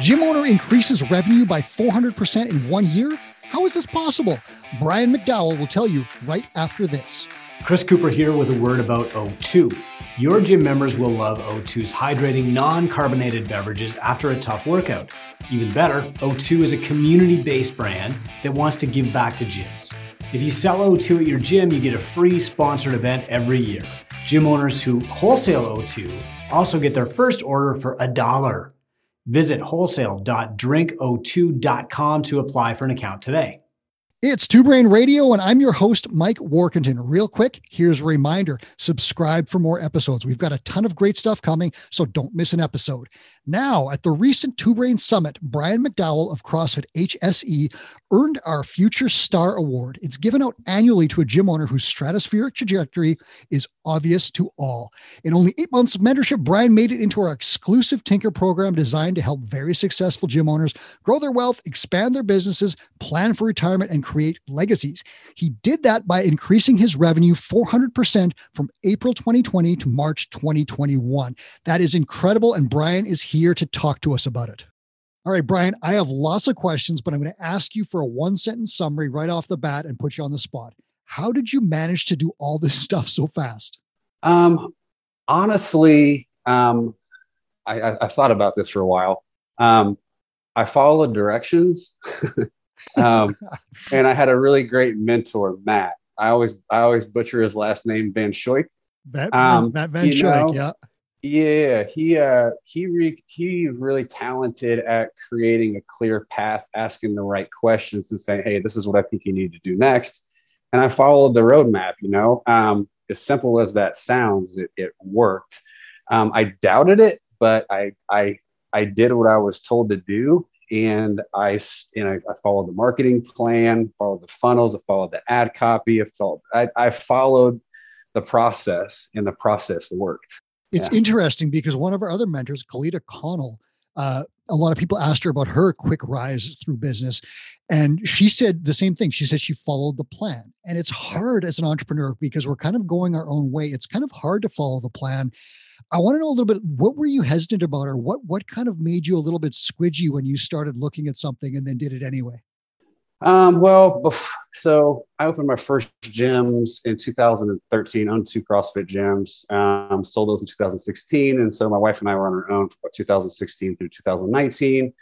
Gym owner increases revenue by 400% in one year? How is this possible? Brian McDowell will tell you right after this. Chris Cooper here with a word about O2. Your gym members will love O2's hydrating, non carbonated beverages after a tough workout. Even better, O2 is a community based brand that wants to give back to gyms. If you sell O2 at your gym, you get a free sponsored event every year. Gym owners who wholesale O2 also get their first order for a dollar. Visit wholesale.drinko2.com to apply for an account today. It's Two Brain Radio, and I'm your host, Mike Warkentin. Real quick, here's a reminder subscribe for more episodes. We've got a ton of great stuff coming, so don't miss an episode. Now, at the recent Two Brain Summit, Brian McDowell of CrossFit HSE earned our Future Star Award. It's given out annually to a gym owner whose stratospheric trajectory is obvious to all. In only eight months of mentorship, Brian made it into our exclusive Tinker program designed to help very successful gym owners grow their wealth, expand their businesses, plan for retirement, and create legacies. He did that by increasing his revenue 400% from April 2020 to March 2021. That is incredible, and Brian is here to talk to us about it. All right, Brian, I have lots of questions, but I'm going to ask you for a one sentence summary right off the bat and put you on the spot. How did you manage to do all this stuff so fast? Um, honestly, um, I, I, I thought about this for a while. Um, I followed directions, um, and I had a really great mentor, Matt. I always I always butcher his last name, Van Schoik. Matt, um, Matt Van Schoik, yeah. Yeah, he uh he re- he's really talented at creating a clear path, asking the right questions, and saying, "Hey, this is what I think you need to do next." And I followed the roadmap. You know, um, as simple as that sounds, it, it worked. Um, I doubted it, but I I I did what I was told to do, and I you know I followed the marketing plan, followed the funnels, I followed the ad copy, I followed I, I followed the process, and the process worked. It's yeah. interesting because one of our other mentors, Kalita Connell, uh, a lot of people asked her about her quick rise through business. And she said the same thing. She said she followed the plan. And it's hard as an entrepreneur because we're kind of going our own way. It's kind of hard to follow the plan. I want to know a little bit what were you hesitant about or what what kind of made you a little bit squidgy when you started looking at something and then did it anyway? Um, well, so I opened my first gyms in 2013, owned two CrossFit gyms, um, sold those in 2016. And so my wife and I were on our own from 2016 through 2019.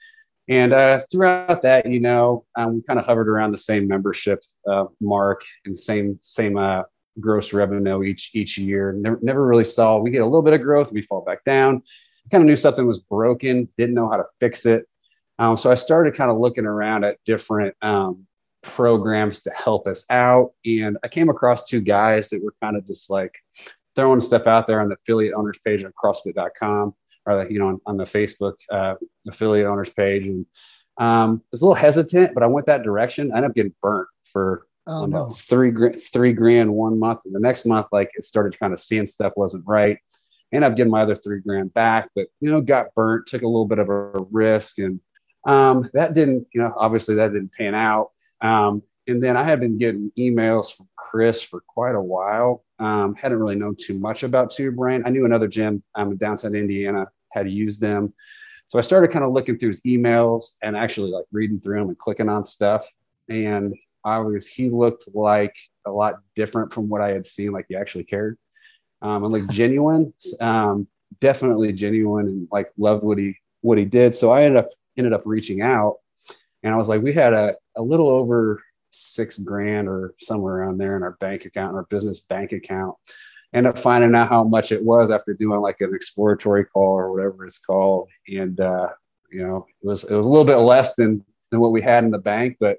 And uh, throughout that, you know, um, we kind of hovered around the same membership uh, mark and same same uh, gross revenue each each year. Never, never really saw we get a little bit of growth, we fall back down. Kind of knew something was broken, didn't know how to fix it. Um, so I started kind of looking around at different um, programs to help us out. And I came across two guys that were kind of just like throwing stuff out there on the affiliate owners page on CrossFit.com or like, you know, on, on the Facebook uh, affiliate owners page. And um, I was a little hesitant, but I went that direction. I ended up getting burnt for oh, no. three, three grand one month. And the next month, like it started kind of seeing stuff wasn't right. And Ended up getting my other three grand back, but, you know, got burnt, took a little bit of a risk and um, that didn't, you know, obviously that didn't pan out. Um, and then I had been getting emails from Chris for quite a while. Um, hadn't really known too much about Two Brain. I knew another gym um, in downtown Indiana had used them. So I started kind of looking through his emails and actually like reading through them and clicking on stuff. And I was, he looked like a lot different from what I had seen, like he actually cared. Um, and like genuine, um, definitely genuine and like loved what he, what he did. So I ended up ended up reaching out and I was like, we had a, a little over six grand or somewhere around there in our bank account, our business bank account. End up finding out how much it was after doing like an exploratory call or whatever it's called. And, uh, you know, it was, it was a little bit less than, than what we had in the bank, but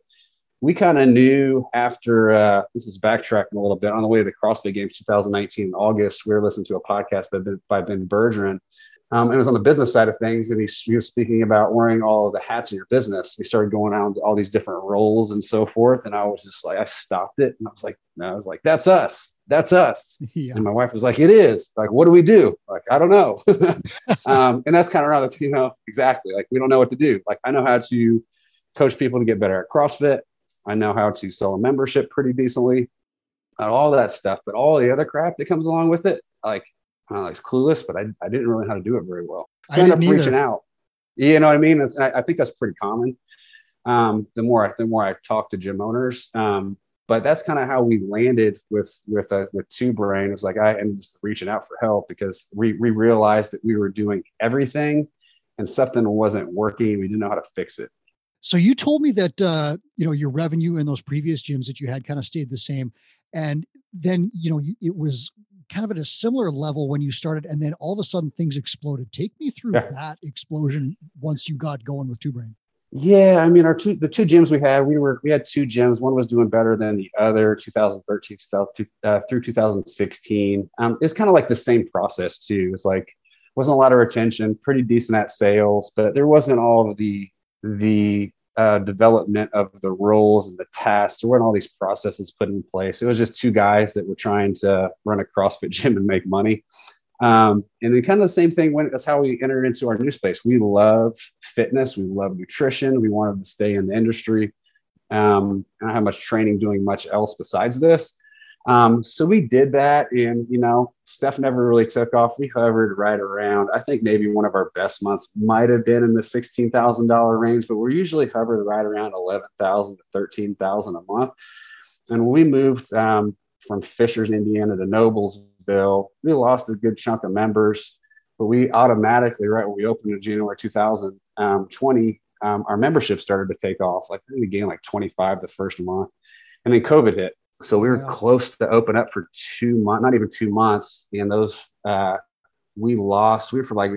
we kind of knew after, uh, this is backtracking a little bit on the way to the CrossFit Games 2019 in August, we were listening to a podcast by Ben, by ben Bergeron um, it was on the business side of things, and he, he, was speaking about wearing all of the hats in your business. He started going out all these different roles and so forth, and I was just like, I stopped it, and I was like, I was like, that's us, that's us. Yeah. And my wife was like, it is. Like, what do we do? Like, I don't know. um, and that's kind of around the, you know, exactly. Like, we don't know what to do. Like, I know how to coach people to get better at CrossFit. I know how to sell a membership pretty decently, all that stuff, but all the other crap that comes along with it, like I was clueless, but I, I didn't really know how to do it very well. So I, I end up either. reaching out. You know what I mean? I, I, think that's pretty common. Um, the more I, the more I talk to gym owners, um, but that's kind of how we landed with with uh, with two brain. It was like I am just reaching out for help because we we realized that we were doing everything and something wasn't working. We didn't know how to fix it. So you told me that uh, you know your revenue in those previous gyms that you had kind of stayed the same, and then you know it was kind of at a similar level when you started, and then all of a sudden things exploded. Take me through yeah. that explosion once you got going with Two Brain. Yeah, I mean, our two the two gyms we had, we were we had two gyms. One was doing better than the other. 2013 uh, through 2016. Um, it's kind of like the same process too. It's like wasn't a lot of retention, pretty decent at sales, but there wasn't all of the the uh, development of the roles and the tasks. There weren't all these processes put in place. It was just two guys that were trying to run a CrossFit gym and make money. Um, and then kind of the same thing when that's how we entered into our new space. We love fitness, we love nutrition, we wanted to stay in the industry. Um, I don't have much training doing much else besides this. Um, so we did that, and you know, stuff never really took off. We hovered right around. I think maybe one of our best months might have been in the sixteen thousand dollar range, but we're usually hovered right around eleven thousand to thirteen thousand a month. And when we moved um, from Fishers, Indiana, to Noblesville, we lost a good chunk of members. But we automatically, right when we opened in January 2020, um, our membership started to take off. Like we gained like 25 the first month, and then COVID hit so we were close to open up for two months, not even two months. And those, uh, we lost, we were from like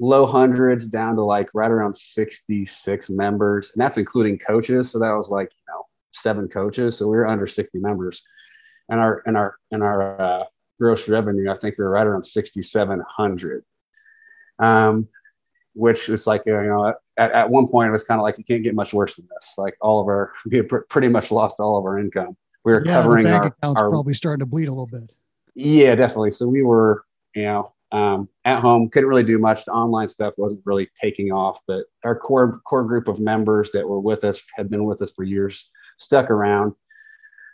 low hundreds down to like right around 66 members. And that's including coaches. So that was like, you know, seven coaches. So we were under 60 members. And our, and our, and our, uh, gross revenue, I think we were right around 6,700. Um, which was like, you know, at, at one point it was kind of like, you can't get much worse than this. Like all of our, we pr- pretty much lost all of our income we were yeah, covering the bank our, our probably starting to bleed a little bit. Yeah, definitely. So we were, you know, um, at home, couldn't really do much. The online stuff wasn't really taking off, but our core core group of members that were with us had been with us for years, stuck around.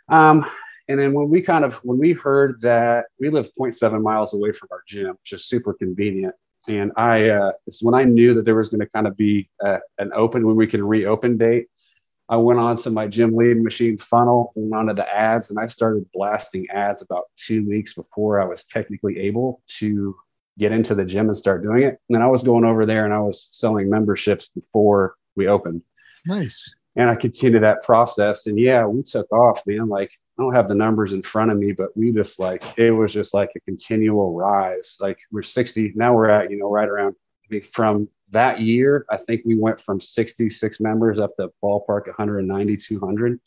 Um, and then when we kind of when we heard that we live 0.7 miles away from our gym, which is super convenient. And I, uh, it's when I knew that there was going to kind of be uh, an open when we could reopen date. I went on to my gym lead machine funnel, went onto the ads, and I started blasting ads about two weeks before I was technically able to get into the gym and start doing it. And then I was going over there and I was selling memberships before we opened. Nice. And I continued that process. And yeah, we took off, man. Like, I don't have the numbers in front of me, but we just like, it was just like a continual rise. Like, we're 60, now we're at, you know, right around from that year, I think we went from 66 members up to ballpark 190, 200.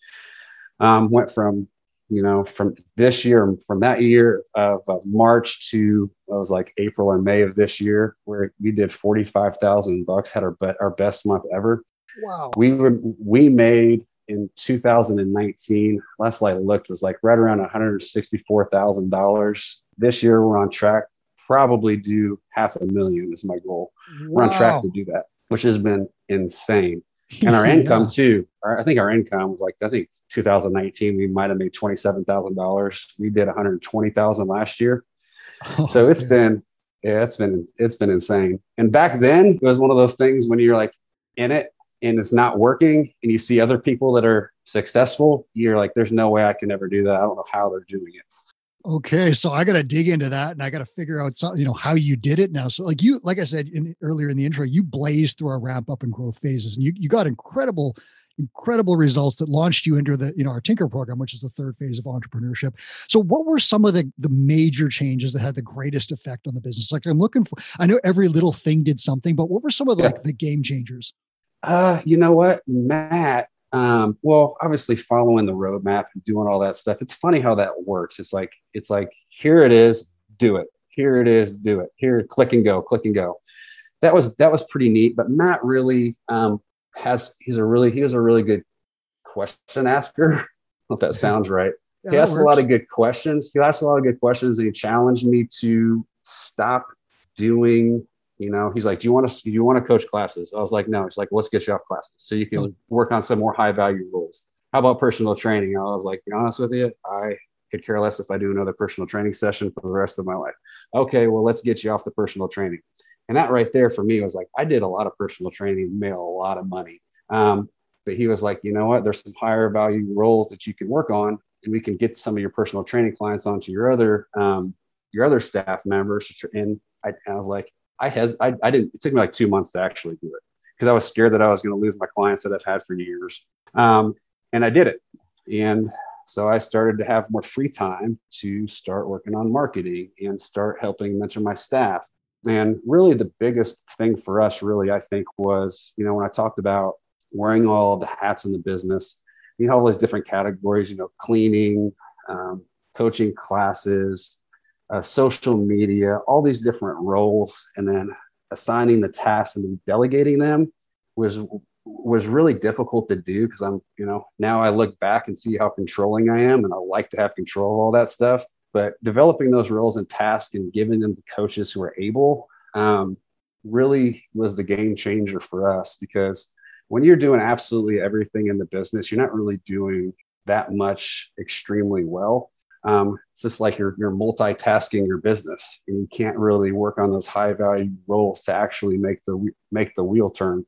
Um, went from, you know, from this year, from that year of, of March to it was like April or May of this year, where we did 45,000 bucks, had our, be- our best month ever. Wow. We were, we made in 2019, last I looked was like right around $164,000. This year we're on track probably do half a million is my goal. Wow. We're on track to do that, which has been insane. And our income yeah. too. Our, I think our income was like I think 2019 we might have made twenty seven thousand dollars. We did one hundred twenty thousand last year. Oh, so it's been yeah, it's been it's been insane. And back then it was one of those things when you're like in it and it's not working and you see other people that are successful, you're like, there's no way I can ever do that. I don't know how they're doing it. Okay, so I got to dig into that, and I got to figure out, some, you know, how you did it now. So, like you, like I said in, earlier in the intro, you blazed through our ramp up and growth phases, and you you got incredible, incredible results that launched you into the you know our Tinker program, which is the third phase of entrepreneurship. So, what were some of the the major changes that had the greatest effect on the business? Like, I'm looking for. I know every little thing did something, but what were some of the, yeah. like the game changers? Uh, you know what, Matt um, well, obviously following the roadmap and doing all that stuff. It's funny how that works. It's like it's like here it is, do it. Here it is, do it. Here, click and go, click and go. That was that was pretty neat. But Matt really um, has he's a really he was a really good question asker. if that sounds right. Yeah, he asked a lot of good questions. He asked a lot of good questions, and he challenged me to stop doing you know, he's like, "Do you want to? Do you want to coach classes?" I was like, "No." He's like, "Let's get you off classes so you can work on some more high value roles." How about personal training? I was like, "Be honest with you, I could care less if I do another personal training session for the rest of my life." Okay, well, let's get you off the personal training. And that right there for me was like, I did a lot of personal training, made a lot of money. Um, but he was like, you know what? There's some higher value roles that you can work on, and we can get some of your personal training clients onto your other um, your other staff members. And I, and I was like, I has I, I didn't. It took me like two months to actually do it because I was scared that I was going to lose my clients that I've had for years. Um, and I did it. And so I started to have more free time to start working on marketing and start helping mentor my staff. And really, the biggest thing for us, really, I think, was you know when I talked about wearing all the hats in the business. You know all these different categories, you know, cleaning, um, coaching classes, uh, social media, all these different roles, and then assigning the tasks and then delegating them was was really difficult to do because I'm, you know, now I look back and see how controlling I am, and I like to have control of all that stuff. But developing those roles and tasks and giving them to coaches who are able um, really was the game changer for us because when you're doing absolutely everything in the business, you're not really doing that much extremely well. Um, it's just like you're, you're multitasking your business and you can't really work on those high value roles to actually make the make the wheel turn.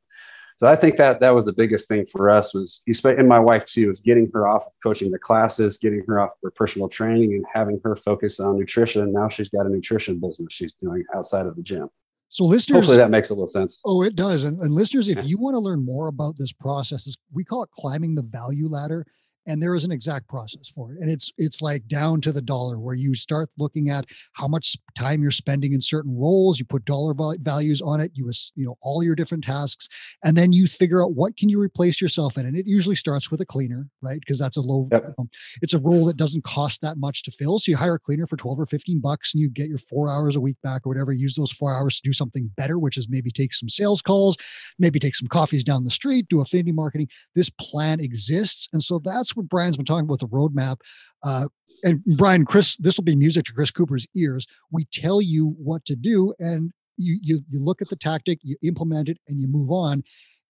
So I think that that was the biggest thing for us was and my wife too was getting her off of coaching the classes, getting her off of her personal training and having her focus on nutrition. Now she's got a nutrition business she's doing outside of the gym. So listeners, hopefully that makes a little sense. Oh, it does. And, and listeners, if you want to learn more about this process, we call it climbing the value ladder and there is an exact process for it and it's it's like down to the dollar where you start looking at how much time you're spending in certain roles you put dollar values on it you you know all your different tasks and then you figure out what can you replace yourself in and it usually starts with a cleaner right because that's a low yep. um, it's a role that doesn't cost that much to fill so you hire a cleaner for 12 or 15 bucks and you get your 4 hours a week back or whatever use those 4 hours to do something better which is maybe take some sales calls maybe take some coffees down the street do affinity marketing this plan exists and so that's that's what Brian's been talking about the roadmap. Uh, and Brian, Chris, this will be music to Chris Cooper's ears. We tell you what to do, and you you you look at the tactic, you implement it, and you move on.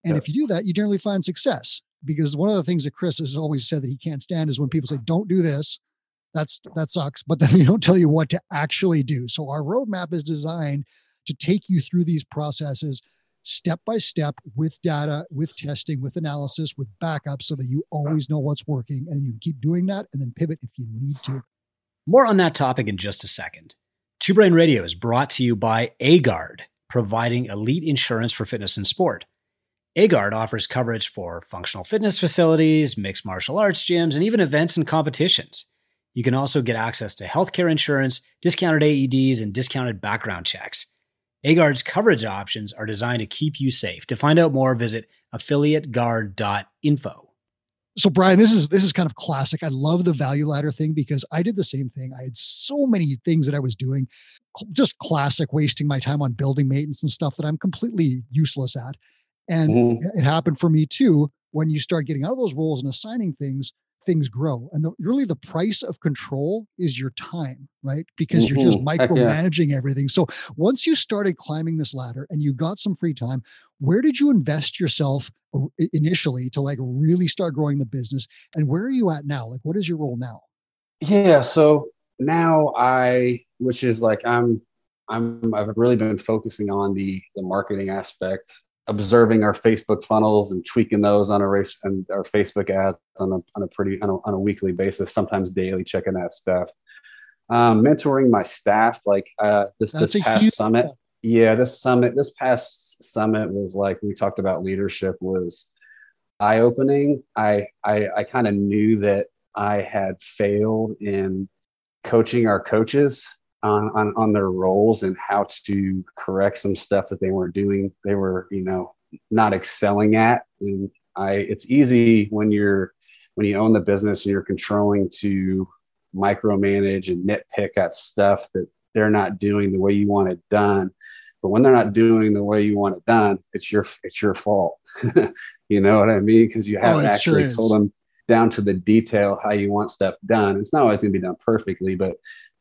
And yeah. if you do that, you generally find success. Because one of the things that Chris has always said that he can't stand is when people say, "Don't do this." That's that sucks. But then they don't tell you what to actually do. So our roadmap is designed to take you through these processes step by step with data, with testing, with analysis, with backup so that you always know what's working and you keep doing that and then pivot if you need to. More on that topic in just a second. Two Brain Radio is brought to you by AGuard, providing elite insurance for fitness and sport. AGuard offers coverage for functional fitness facilities, mixed martial arts gyms, and even events and competitions. You can also get access to healthcare insurance, discounted AEDs, and discounted background checks. AGuard's coverage options are designed to keep you safe. To find out more, visit affiliateguard.info. So Brian, this is this is kind of classic. I love the value ladder thing because I did the same thing. I had so many things that I was doing, just classic, wasting my time on building maintenance and stuff that I'm completely useless at. And mm-hmm. it happened for me too when you start getting out of those roles and assigning things things grow. And the, really the price of control is your time, right? Because mm-hmm. you're just micromanaging yeah. everything. So once you started climbing this ladder and you got some free time, where did you invest yourself initially to like really start growing the business? And where are you at now? Like, what is your role now? Yeah. So now I, which is like, I'm, I'm, I've really been focusing on the, the marketing aspect observing our Facebook funnels and tweaking those on a race and our Facebook ads on a, on a pretty on a, on a weekly basis, sometimes daily, checking that stuff. Um, mentoring my staff, like uh, this That's this past summit. Yeah, this summit, this past summit was like we talked about leadership was eye opening. I I, I kind of knew that I had failed in coaching our coaches on, on, on their roles and how to correct some stuff that they weren't doing. They were, you know, not excelling at. And I, it's easy when you're, when you own the business and you're controlling to micromanage and nitpick at stuff that they're not doing the way you want it done. But when they're not doing the way you want it done, it's your, it's your fault. you know what I mean? Because you haven't oh, actually sure told them down to the detail how you want stuff done. It's not always going to be done perfectly, but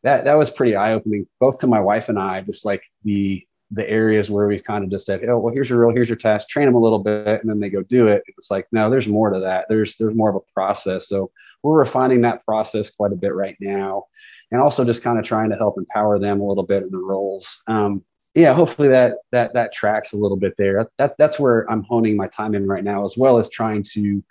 that that was pretty eye opening, both to my wife and I. Just like the the areas where we've kind of just said, oh well, here's your role, here's your task, train them a little bit, and then they go do it. It's like no, there's more to that. There's there's more of a process. So we're refining that process quite a bit right now, and also just kind of trying to help empower them a little bit in the roles. Um, yeah, hopefully that that that tracks a little bit there. That that's where I'm honing my time in right now, as well as trying to.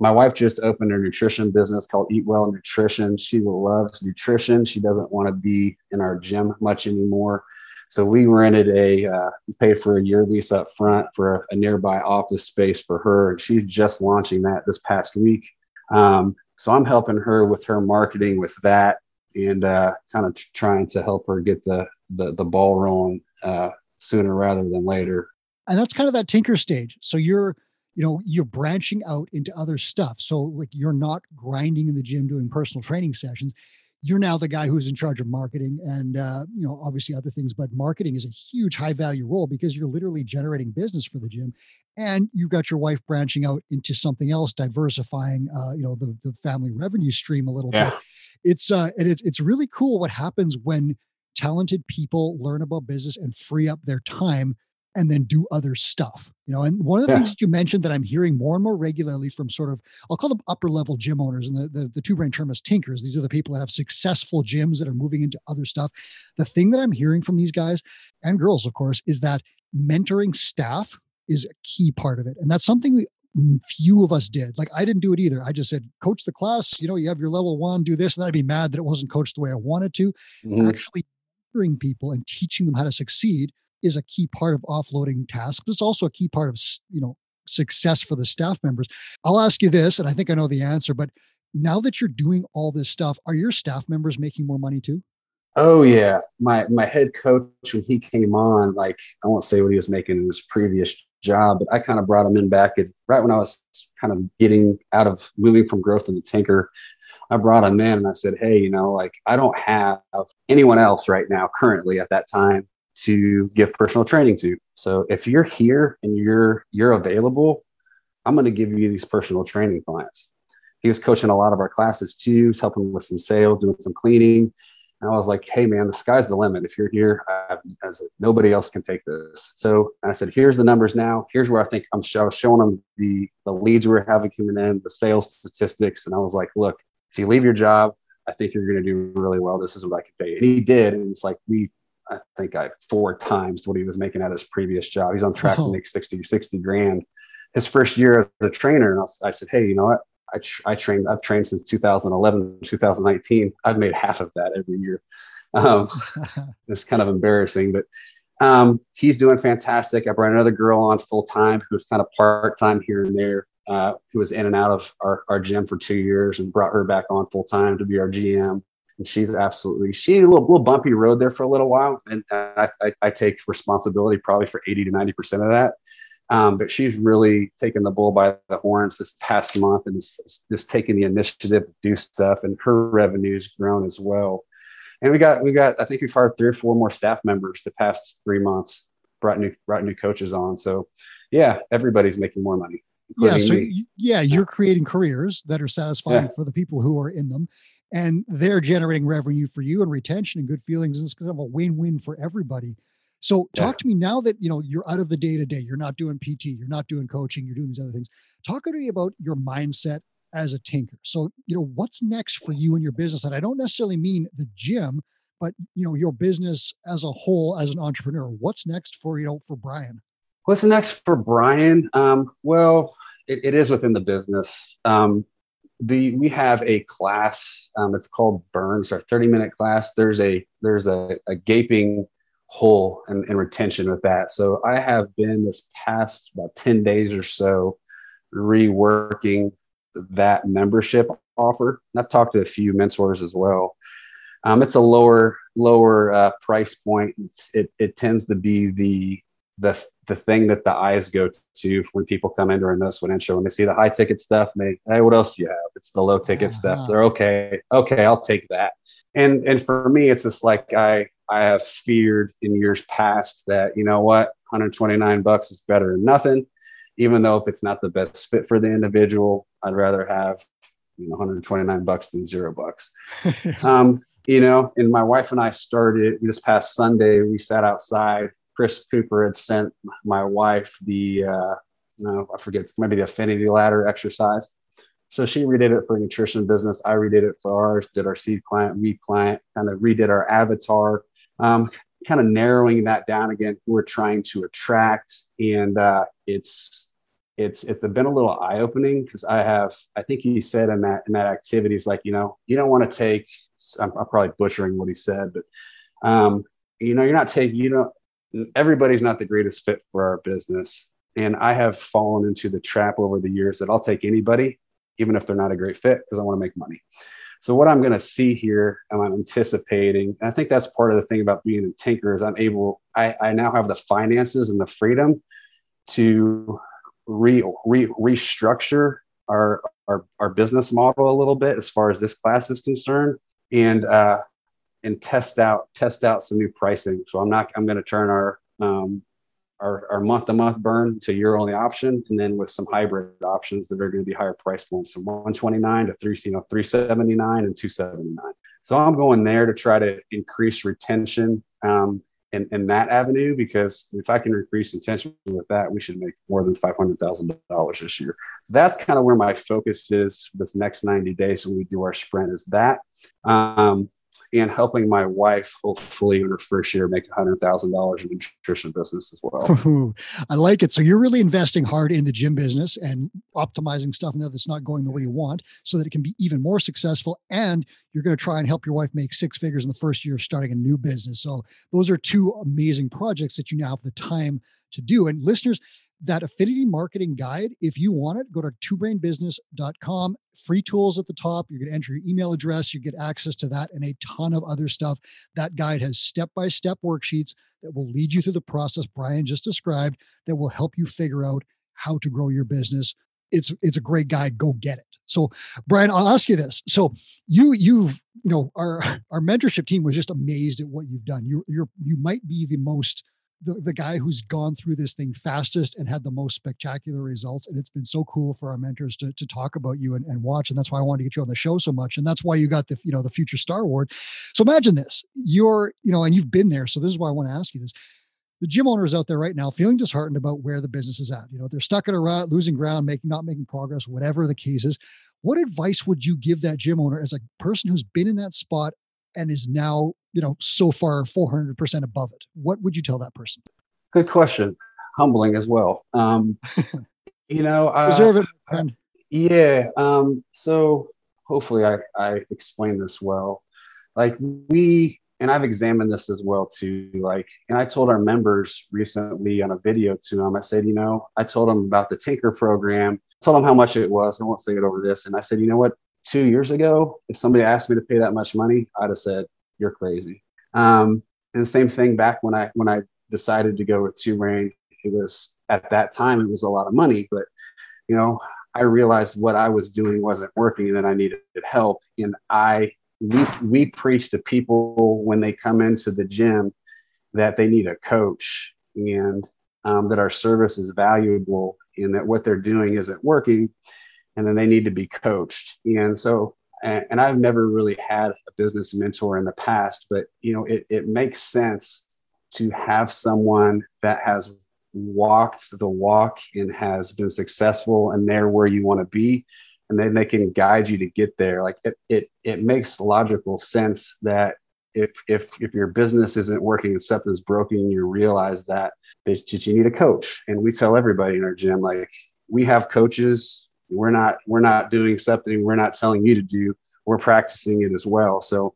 My wife just opened a nutrition business called Eat Well Nutrition. She loves nutrition. She doesn't want to be in our gym much anymore. So we rented a, uh, paid for a year lease up front for a, a, nearby office space for her. And she's just launching that this past week. Um, so I'm helping her with her marketing with that and uh, kind of trying to help her get the, the, the ball rolling uh, sooner rather than later. And that's kind of that tinker stage. So you're, you know, you're branching out into other stuff. So like you're not grinding in the gym doing personal training sessions you're now the guy who's in charge of marketing and uh, you know obviously other things but marketing is a huge high value role because you're literally generating business for the gym and you've got your wife branching out into something else diversifying uh, you know the, the family revenue stream a little yeah. bit it's uh and it's, it's really cool what happens when talented people learn about business and free up their time and then do other stuff. You know, and one of the yeah. things that you mentioned that I'm hearing more and more regularly from sort of I'll call them upper level gym owners, and the, the, the two brain term is tinkers. These are the people that have successful gyms that are moving into other stuff. The thing that I'm hearing from these guys and girls, of course, is that mentoring staff is a key part of it, and that's something we few of us did. Like I didn't do it either. I just said, coach the class. You know, you have your level one, do this, and then I'd be mad that it wasn't coached the way I wanted to. Mm-hmm. Actually, mentoring people and teaching them how to succeed is a key part of offloading tasks, but it's also a key part of you know success for the staff members. I'll ask you this, and I think I know the answer, but now that you're doing all this stuff, are your staff members making more money too? Oh yeah, my my head coach when he came on, like I won't say what he was making in his previous job, but I kind of brought him in back at right when I was kind of getting out of moving from growth into tinker. I brought him in and I said, Hey, you know, like I don't have anyone else right now currently at that time to give personal training to. So if you're here and you're you're available, I'm going to give you these personal training clients. He was coaching a lot of our classes too. He was helping with some sales, doing some cleaning. And I was like, "Hey, man, the sky's the limit. If you're here, I, I said, nobody else can take this." So I said, "Here's the numbers now. Here's where I think I'm show, showing them the the leads we're having coming in, the sales statistics." And I was like, "Look, if you leave your job, I think you're going to do really well. This is what I can pay." And he did, and it's like we I think I four times what he was making at his previous job. He's on track oh. to make 60, 60 grand his first year as a trainer. And I, I said, Hey, you know what? I, tr- I trained, I've trained since 2011, 2019. I've made half of that every year. Um, it's kind of embarrassing, but um, he's doing fantastic. I brought another girl on full time who was kind of part time here and there, uh, who was in and out of our, our gym for two years and brought her back on full time to be our GM and she's absolutely she had a little, little bumpy road there for a little while and I, I, I take responsibility probably for 80 to 90 percent of that. Um, but she's really taken the bull by the horns this past month and just taking the initiative to do stuff and her revenue's grown as well. And we got we got i think we've hired three or four more staff members the past three months brought new brought new coaches on. So yeah everybody's making more money yeah so yeah you're creating careers that are satisfying yeah. for the people who are in them and they're generating revenue for you and retention and good feelings and it's kind of a win-win for everybody. So talk yeah. to me now that you know you're out of the day to day you're not doing pt you're not doing coaching you're doing these other things. Talk to me about your mindset as a tinker. So you know what's next for you and your business? And i don't necessarily mean the gym but you know your business as a whole as an entrepreneur. What's next for you know for brian? What's next for brian? Um, well it, it is within the business. Um, the we have a class um, it's called burns our 30 minute class. There's a there's a, a gaping hole in, retention with that. So i have been this past about 10 days or so reworking that membership offer. And i've talked to a few mentors as well. Um, it's a lower lower uh, price point. It, it tends to be the the the thing that the eyes go to when people come into our nose show when they see the high ticket stuff and they hey what else do you have? It's the low ticket uh-huh. stuff they're okay okay i'll take that. And and for me it's just like i i have feared in years past that you know what 129 bucks is better than nothing. Even though if it's not the best fit for the individual i'd rather have you know 129 bucks than zero bucks. Um you know and my wife and i started this past sunday we sat outside Chris Cooper had sent my wife the, uh, no, I forget, maybe the affinity ladder exercise. So she redid it for nutrition business. I redid it for ours, did our seed client, we client, kind of redid our avatar. Um, kind of narrowing that down again who we're trying to attract and uh, it's it's it's been a little eye opening because I have I think he said in that in that activity is like you know you don't want to take I'm, I'm, probably butchering what he said but um, you know you're not taking you know everybody's not the greatest fit for our business and I have fallen into the trap over the years that I'll take anybody even if they're not a great fit because I want to make money. So what I'm going to see here, and I'm anticipating, and I think that's part of the thing about being a tinker is I'm able, I, I now have the finances and the freedom to re, re, restructure our, our, our business model a little bit as far as this class is concerned and, uh, and test out, test out some new pricing. So I'm not, I'm going to turn our, um, our, month to month burn to year only option, and then with some hybrid options that are going to be higher price points from 129 to three, you know, 379 and 279. So I'm going there to try to increase retention um, in, in that avenue because if I can increase retention with that, we should make more than $500,000 this year. So that's kind of where my focus is this next 90 days when we do our sprint is that. Um, and helping my wife hopefully in her first year make $100,000 in nutrition business as well. I like it. So you're really investing hard in the gym business and optimizing stuff now that's not going the way you want so that it can be even more successful. And you're going to try and help your wife make six figures in the first year of starting a new business. So those are two amazing projects that you now have the time to do. And listeners, that affinity marketing guide, if you want it, go to twobrainbusiness.com. Free tools at the top. You're going to enter your email address. You get access to that and a ton of other stuff. That guide has step by step worksheets that will lead you through the process Brian just described that will help you figure out how to grow your business. It's it's a great guide. Go get it. So, Brian, I'll ask you this. So, you you've you know our our mentorship team was just amazed at what you've done. You you're you might be the most the, the guy who's gone through this thing fastest and had the most spectacular results. And it's been so cool for our mentors to, to talk about you and, and watch. And that's why I wanted to get you on the show so much. And that's why you got the, you know, the future star award. So imagine this, you're, you know, and you've been there. So this is why I want to ask you this. The gym owners out there right now feeling disheartened about where the business is at. You know, they're stuck in a rut, losing ground, making, not making progress, whatever the case is. What advice would you give that gym owner as a person who's been in that spot and is now, you know, so far 400% above it? What would you tell that person? Good question. Humbling as well. Um, you know, uh, deserve it. Friend. Yeah. Um, so hopefully I, I explained this well. Like we, and I've examined this as well too. Like, and I told our members recently on a video to them, I said, you know, I told them about the Tinker program, told them how much it was. I won't say it over this. And I said, you know what? Two years ago, if somebody asked me to pay that much money, I'd have said, you're crazy. Um, and the same thing back when I, when I decided to go with Two Brain, it was at that time it was a lot of money, but you know, I realized what I was doing wasn't working and then I needed help. And I we we preach to people when they come into the gym that they need a coach and um, that our service is valuable and that what they're doing isn't working and then they need to be coached. And so and, I've never really had a business mentor in the past, but you know, it, it makes sense to have someone that has walked the walk and has been successful and they're where you want to be and then they can guide you to get there like it, it it makes logical sense that if if if your business isn't working and something's broken you realize that that you need a coach and we tell everybody in our gym like we have coaches we're not we're not doing something we're not telling you to do we're practicing it as well so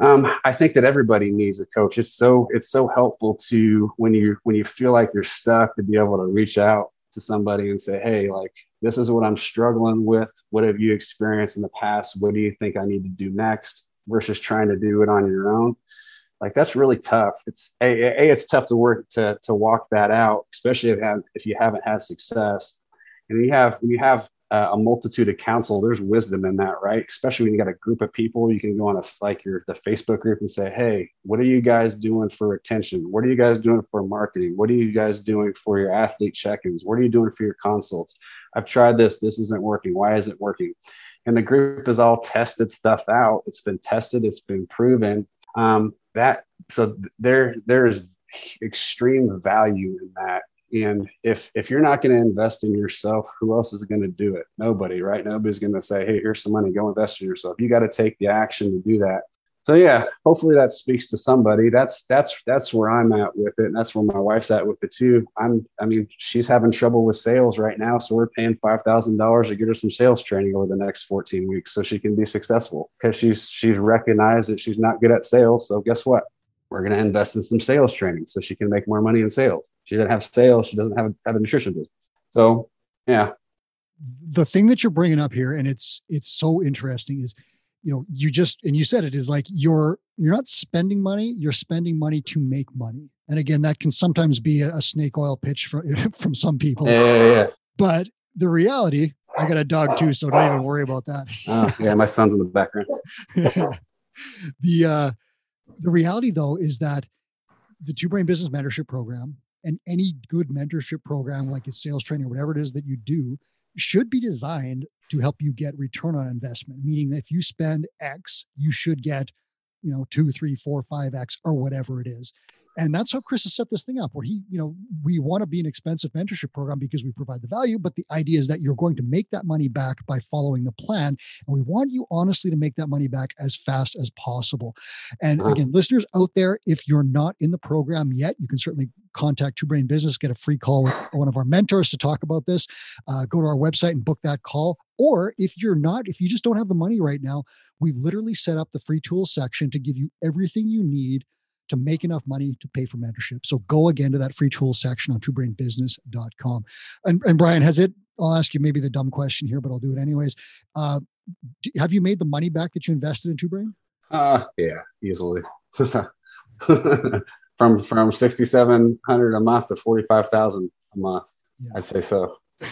um, I think that everybody needs a coach. It's so it's so helpful to when you when you feel like you're stuck to be able to reach out to somebody and say, "Hey, like this is what I'm struggling with. What have you experienced in the past? What do you think I need to do next?" Versus trying to do it on your own. Like that's really tough. It's a, a it's tough to work to to walk that out, especially if, if you haven't had success. And you have you have uh, a multitude of counsel. There's wisdom in that right? Especially when you got a group of people you can go on a like your the facebook group and say hey what are you guys doing for retention? What are you guys doing for marketing? What are you guys doing for your athlete check-ins? What are you doing for your consults? I've tried this. This isn't working. Why is it working? And the group has all tested stuff out. It's been tested. It's been proven. Um, that so there there is extreme value in that and if if you're not going to invest in yourself, who else is going to do it? Nobody, right? Nobody's going to say, "Hey, here's some money. Go invest in yourself." You got to take the action to do that. so yeah, hopefully that speaks to somebody. That's that's that's where I'm at with it, and that's where my wife's at with it too. I'm, I mean, she's having trouble with sales right now, so we're paying five thousand dollars to get her some sales training over the next 14 weeks, so she can be successful. Because she's she's recognized that she's not good at sales. So guess what? We're going to invest in some sales training so she can make more money in sales. She doesn't have sales. She doesn't have have a nutrition business. So yeah, the thing that you're bringing up here, and it's it's so interesting, is you know you just and you said it is like you're you're not spending money you're spending money to make money. And again that can sometimes be a, a snake oil pitch from from some people. Yeah, yeah, yeah, but the reality i got a dog too so don't even worry about that. Oh, yeah my son's in the background. The uh the reality though is that the two brain business mentorship program and any good mentorship program like a sales training or whatever it is that you do should be designed to help you get return on investment, meaning if you spend X, you should get, you know, two, three, four, five X or whatever it is. And that's how Chris has set this thing up where he, you know, we want to be an expensive mentorship program because we provide the value, but the idea is that you're going to make that money back by following the plan. And we want you honestly to make that money back as fast as possible. And again, listeners out there, if you're not in the program yet, you can certainly contact Two Brain Business, get a free call with one of our mentors to talk about this. Uh, go to our website and book that call. Or if you're not, if you just don't have the money right now, we've literally set up the free tools section to give you everything you need to make enough money to pay for mentorship. So go again to that free tools section on twobrainbusiness.com. And, and Brian, has it, I'll ask you maybe the dumb question here, but I'll do it anyways. Uh, do, have you made the money back that you invested in Two Brain? Uh, yeah, easily. from from 6700 a month to 45,000 a month. Yeah. I'd say so.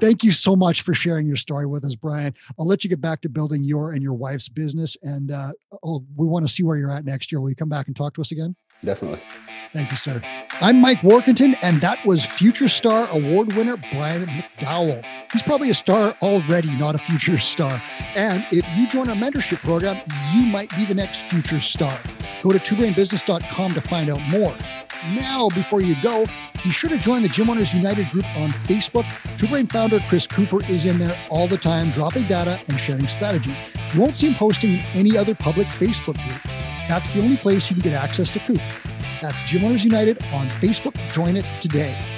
Thank you so much for sharing your story with us, Brian. I'll let you get back to building your and your wife's business, and uh, we want to see where you're at next year. Will you come back and talk to us again? Definitely. Thank you, sir. I'm Mike Warkentin, and that was Future Star Award winner Brian McDowell. He's probably a star already, not a future star. And if you join our mentorship program, you might be the next future star. Go to twobrainbusiness.com to find out more. Now, before you go, be sure to join the Gym Owners United group on Facebook. Two Brain founder Chris Cooper is in there all the time, dropping data and sharing strategies. You won't see him posting in any other public Facebook group. That's the only place you can get access to Coop. That's Gym Owners United on Facebook. Join it today.